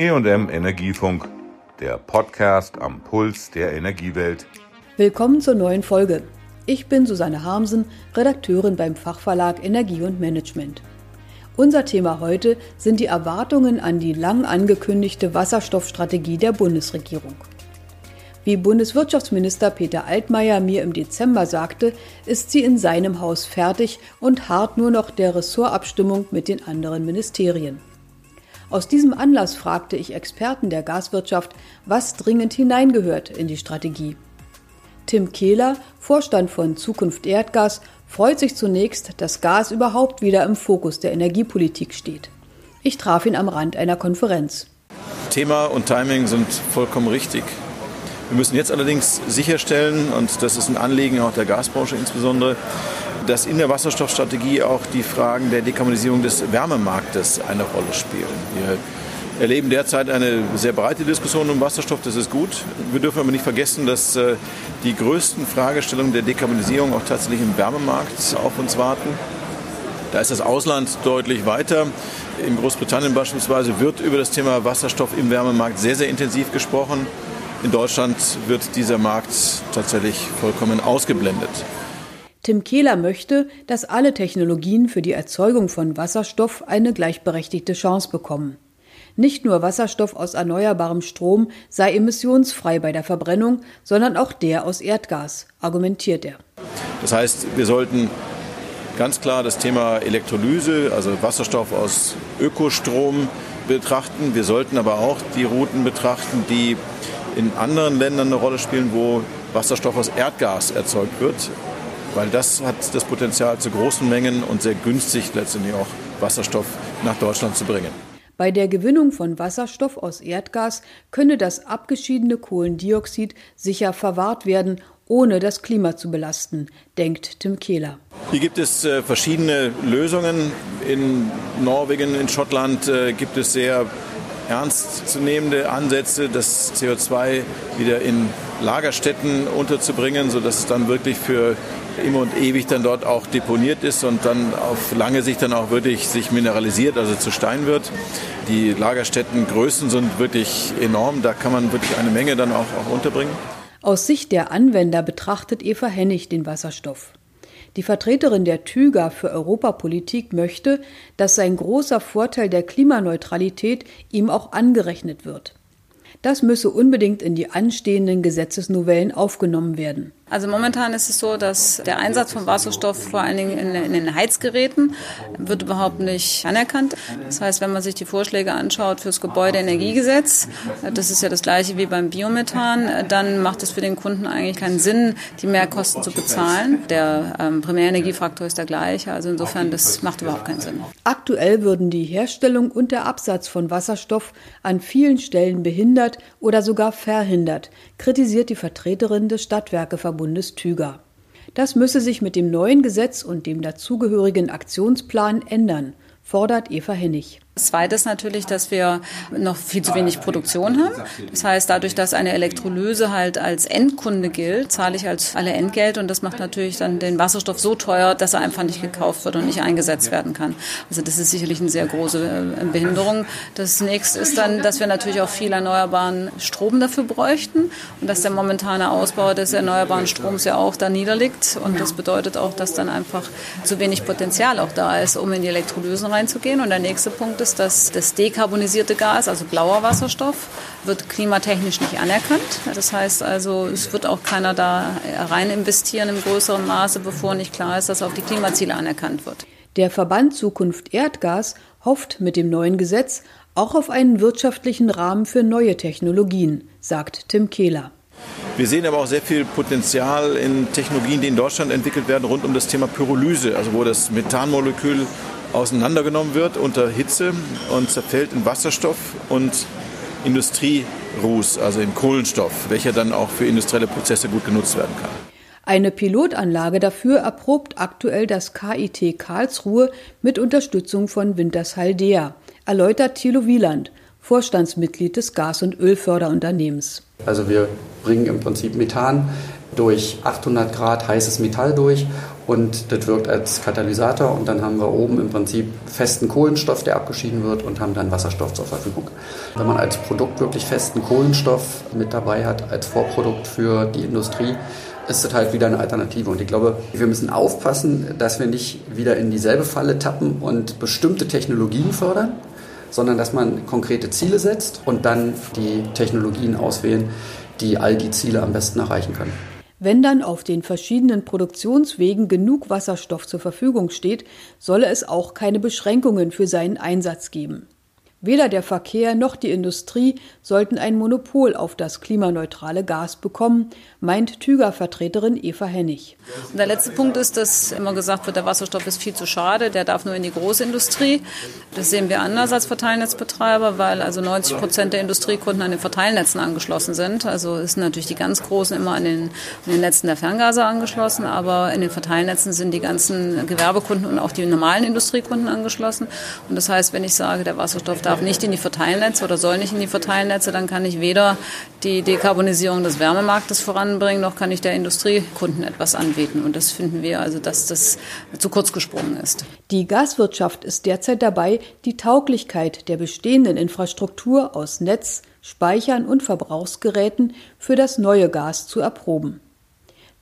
EM Energiefunk, der Podcast am Puls der Energiewelt. Willkommen zur neuen Folge. Ich bin Susanne Harmsen, Redakteurin beim Fachverlag Energie und Management. Unser Thema heute sind die Erwartungen an die lang angekündigte Wasserstoffstrategie der Bundesregierung. Wie Bundeswirtschaftsminister Peter Altmaier mir im Dezember sagte, ist sie in seinem Haus fertig und harrt nur noch der Ressortabstimmung mit den anderen Ministerien. Aus diesem Anlass fragte ich Experten der Gaswirtschaft, was dringend hineingehört in die Strategie. Tim Kehler, Vorstand von Zukunft Erdgas, freut sich zunächst, dass Gas überhaupt wieder im Fokus der Energiepolitik steht. Ich traf ihn am Rand einer Konferenz. Thema und Timing sind vollkommen richtig. Wir müssen jetzt allerdings sicherstellen, und das ist ein Anliegen auch der Gasbranche insbesondere, dass in der Wasserstoffstrategie auch die Fragen der Dekarbonisierung des Wärmemarktes eine Rolle spielen. Wir erleben derzeit eine sehr breite Diskussion um Wasserstoff, das ist gut. Wir dürfen aber nicht vergessen, dass äh, die größten Fragestellungen der Dekarbonisierung auch tatsächlich im Wärmemarkt auf uns warten. Da ist das Ausland deutlich weiter. In Großbritannien beispielsweise wird über das Thema Wasserstoff im Wärmemarkt sehr, sehr intensiv gesprochen. In Deutschland wird dieser Markt tatsächlich vollkommen ausgeblendet. Tim Kehler möchte, dass alle Technologien für die Erzeugung von Wasserstoff eine gleichberechtigte Chance bekommen. Nicht nur Wasserstoff aus erneuerbarem Strom sei emissionsfrei bei der Verbrennung, sondern auch der aus Erdgas, argumentiert er. Das heißt, wir sollten ganz klar das Thema Elektrolyse, also Wasserstoff aus Ökostrom betrachten. Wir sollten aber auch die Routen betrachten, die in anderen Ländern eine Rolle spielen, wo Wasserstoff aus Erdgas erzeugt wird, weil das hat das Potenzial zu großen Mengen und sehr günstig letztendlich auch Wasserstoff nach Deutschland zu bringen. Bei der Gewinnung von Wasserstoff aus Erdgas könne das abgeschiedene Kohlendioxid sicher verwahrt werden, ohne das Klima zu belasten, denkt Tim Kehler. Hier gibt es äh, verschiedene Lösungen. In Norwegen, in Schottland äh, gibt es sehr ernstzunehmende Ansätze, das CO2 wieder in Lagerstätten unterzubringen, sodass es dann wirklich für immer und ewig dann dort auch deponiert ist und dann auf lange Sicht dann auch wirklich sich mineralisiert, also zu Stein wird. Die Lagerstättengrößen sind wirklich enorm, da kann man wirklich eine Menge dann auch, auch unterbringen. Aus Sicht der Anwender betrachtet Eva Hennig den Wasserstoff. Die Vertreterin der TÜGA für Europapolitik möchte, dass sein großer Vorteil der Klimaneutralität ihm auch angerechnet wird. Das müsse unbedingt in die anstehenden Gesetzesnovellen aufgenommen werden. Also momentan ist es so, dass der Einsatz von Wasserstoff vor allen Dingen in, in, den Heizgeräten wird überhaupt nicht anerkannt. Das heißt, wenn man sich die Vorschläge anschaut fürs Gebäudeenergiegesetz, das ist ja das gleiche wie beim Biomethan, dann macht es für den Kunden eigentlich keinen Sinn, die Mehrkosten zu bezahlen. Der ähm, Primärenergiefaktor ist der gleiche, also insofern das macht überhaupt keinen Sinn. Aktuell würden die Herstellung und der Absatz von Wasserstoff an vielen Stellen behindert oder sogar verhindert, kritisiert die Vertreterin des Stadtwerkeverbandes Bundestüger. Das müsse sich mit dem neuen Gesetz und dem dazugehörigen Aktionsplan ändern, fordert Eva Hennig. Das Zweite ist natürlich, dass wir noch viel zu wenig Produktion haben. Das heißt, dadurch, dass eine Elektrolyse halt als Endkunde gilt, zahle ich als alle Entgelt und das macht natürlich dann den Wasserstoff so teuer, dass er einfach nicht gekauft wird und nicht eingesetzt werden kann. Also das ist sicherlich eine sehr große äh, Behinderung. Das nächste ist dann, dass wir natürlich auch viel erneuerbaren Strom dafür bräuchten und dass der momentane Ausbau des erneuerbaren Stroms ja auch da niederliegt und das bedeutet auch, dass dann einfach zu wenig Potenzial auch da ist, um in die Elektrolysen reinzugehen. Und der nächste Punkt ist, dass das dekarbonisierte Gas, also blauer Wasserstoff, wird klimatechnisch nicht anerkannt. Das heißt also, es wird auch keiner da rein investieren im größeren Maße, bevor nicht klar ist, dass auch die Klimaziele anerkannt wird. Der Verband Zukunft Erdgas hofft mit dem neuen Gesetz auch auf einen wirtschaftlichen Rahmen für neue Technologien, sagt Tim Kehler. Wir sehen aber auch sehr viel Potenzial in Technologien, die in Deutschland entwickelt werden, rund um das Thema Pyrolyse, also wo das Methanmolekül auseinandergenommen wird unter Hitze und zerfällt in Wasserstoff und Industrieruß, also in Kohlenstoff, welcher dann auch für industrielle Prozesse gut genutzt werden kann. Eine Pilotanlage dafür erprobt aktuell das KIT Karlsruhe mit Unterstützung von Wintershall Dea, erläutert Thilo Wieland, Vorstandsmitglied des Gas- und Ölförderunternehmens. Also wir bringen im Prinzip Methan durch 800 Grad heißes Metall durch und das wirkt als Katalysator und dann haben wir oben im Prinzip festen Kohlenstoff, der abgeschieden wird und haben dann Wasserstoff zur Verfügung. Wenn man als Produkt wirklich festen Kohlenstoff mit dabei hat, als Vorprodukt für die Industrie, ist das halt wieder eine Alternative. Und ich glaube, wir müssen aufpassen, dass wir nicht wieder in dieselbe Falle tappen und bestimmte Technologien fördern, sondern dass man konkrete Ziele setzt und dann die Technologien auswählen, die all die Ziele am besten erreichen können. Wenn dann auf den verschiedenen Produktionswegen genug Wasserstoff zur Verfügung steht, solle es auch keine Beschränkungen für seinen Einsatz geben. Weder der Verkehr noch die Industrie sollten ein Monopol auf das klimaneutrale Gas bekommen, meint Tüger-Vertreterin Eva Hennig. Und der letzte Punkt ist, dass immer gesagt wird, der Wasserstoff ist viel zu schade, der darf nur in die Großindustrie. Das sehen wir anders als Verteilnetzbetreiber, weil also 90 Prozent der Industriekunden an den Verteilnetzen angeschlossen sind. Also sind natürlich die ganz Großen immer an den, an den Netzen der Ferngase angeschlossen, aber in den Verteilnetzen sind die ganzen Gewerbekunden und auch die normalen Industriekunden angeschlossen. Und das heißt, wenn ich sage, der Wasserstoff darf nicht in die Verteilnetze oder soll nicht in die Verteilnetze, dann kann ich weder die Dekarbonisierung des Wärmemarktes voranbringen, noch kann ich der Industriekunden etwas anbieten. Und das finden wir also, dass das zu kurz gesprungen ist. Die Gaswirtschaft ist derzeit dabei, die Tauglichkeit der bestehenden Infrastruktur aus Netz, Speichern und Verbrauchsgeräten für das neue Gas zu erproben.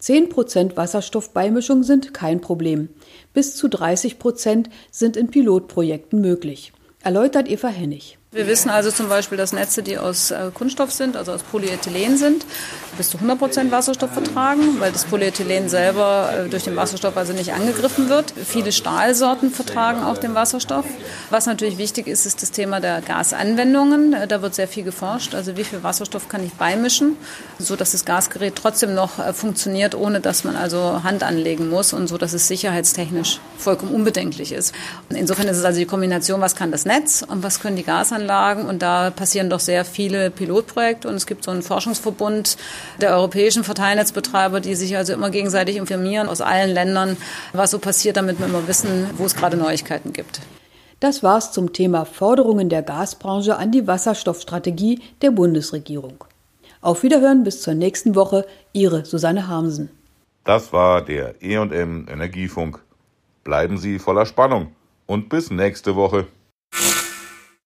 10% Wasserstoffbeimischung sind kein Problem. Bis zu 30% sind in Pilotprojekten möglich erläutert Eva Hennig. Wir wissen also zum Beispiel, dass Netze, die aus äh, Kunststoff sind, also aus Polyethylen sind, bis zu 100 Prozent Wasserstoff vertragen, weil das Polyethylen selber äh, durch den Wasserstoff also nicht angegriffen wird. Viele Stahlsorten vertragen auch den Wasserstoff. Was natürlich wichtig ist, ist das Thema der Gasanwendungen. Äh, da wird sehr viel geforscht. Also wie viel Wasserstoff kann ich beimischen, so dass das Gasgerät trotzdem noch funktioniert, ohne dass man also Hand anlegen muss und so, dass es sicherheitstechnisch vollkommen unbedenklich ist. Insofern ist es also die Kombination, was kann das Netz und was können die Gasanlagen und da passieren doch sehr viele Pilotprojekte und es gibt so einen Forschungsverbund der europäischen Verteilnetzbetreiber, die sich also immer gegenseitig informieren aus allen Ländern, was so passiert, damit wir immer wissen, wo es gerade Neuigkeiten gibt. Das war's zum Thema Forderungen der Gasbranche an die Wasserstoffstrategie der Bundesregierung. Auf Wiederhören bis zur nächsten Woche, Ihre Susanne Harmsen. Das war der EM Energiefunk. Bleiben Sie voller Spannung und bis nächste Woche.